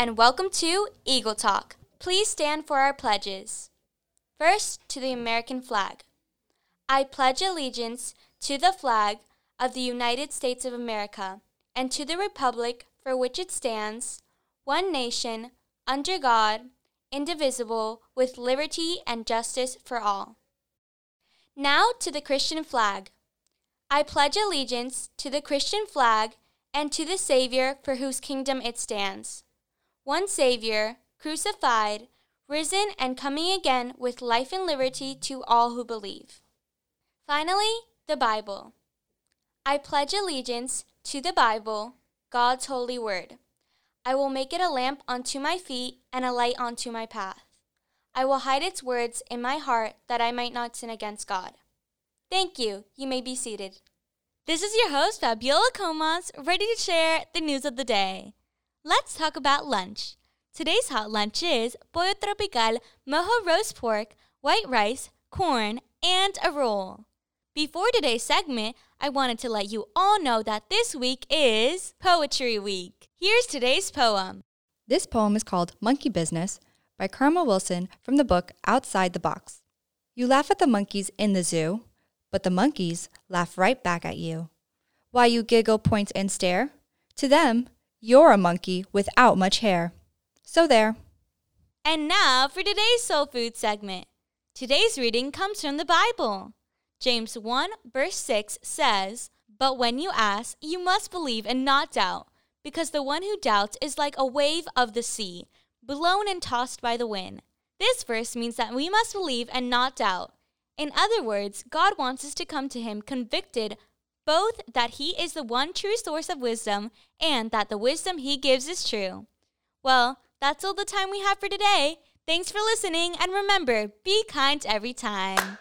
and welcome to Eagle Talk. Please stand for our pledges. First, to the American flag. I pledge allegiance to the flag of the United States of America and to the republic for which it stands, one nation, under God, indivisible, with liberty and justice for all. Now to the Christian flag. I pledge allegiance to the Christian flag and to the Savior for whose kingdom it stands. One Savior, crucified, risen, and coming again with life and liberty to all who believe. Finally, the Bible. I pledge allegiance to the Bible, God's holy word. I will make it a lamp unto my feet and a light unto my path. I will hide its words in my heart that I might not sin against God. Thank you. You may be seated. This is your host, Fabiola Comas, ready to share the news of the day. Let's talk about lunch. Today's hot lunch is pollo tropical, mojo roast pork, white rice, corn, and a roll. Before today's segment, I wanted to let you all know that this week is Poetry Week. Here's today's poem. This poem is called Monkey Business by Karma Wilson from the book Outside the Box. You laugh at the monkeys in the zoo, but the monkeys laugh right back at you. Why you giggle, point, and stare? To them, you're a monkey without much hair. So there. And now for today's Soul Food segment. Today's reading comes from the Bible. James 1, verse 6 says, But when you ask, you must believe and not doubt, because the one who doubts is like a wave of the sea, blown and tossed by the wind. This verse means that we must believe and not doubt. In other words, God wants us to come to Him convicted both that He is the one true source of wisdom and that the wisdom He gives is true. Well, that's all the time we have for today. Thanks for listening, and remember, be kind every time.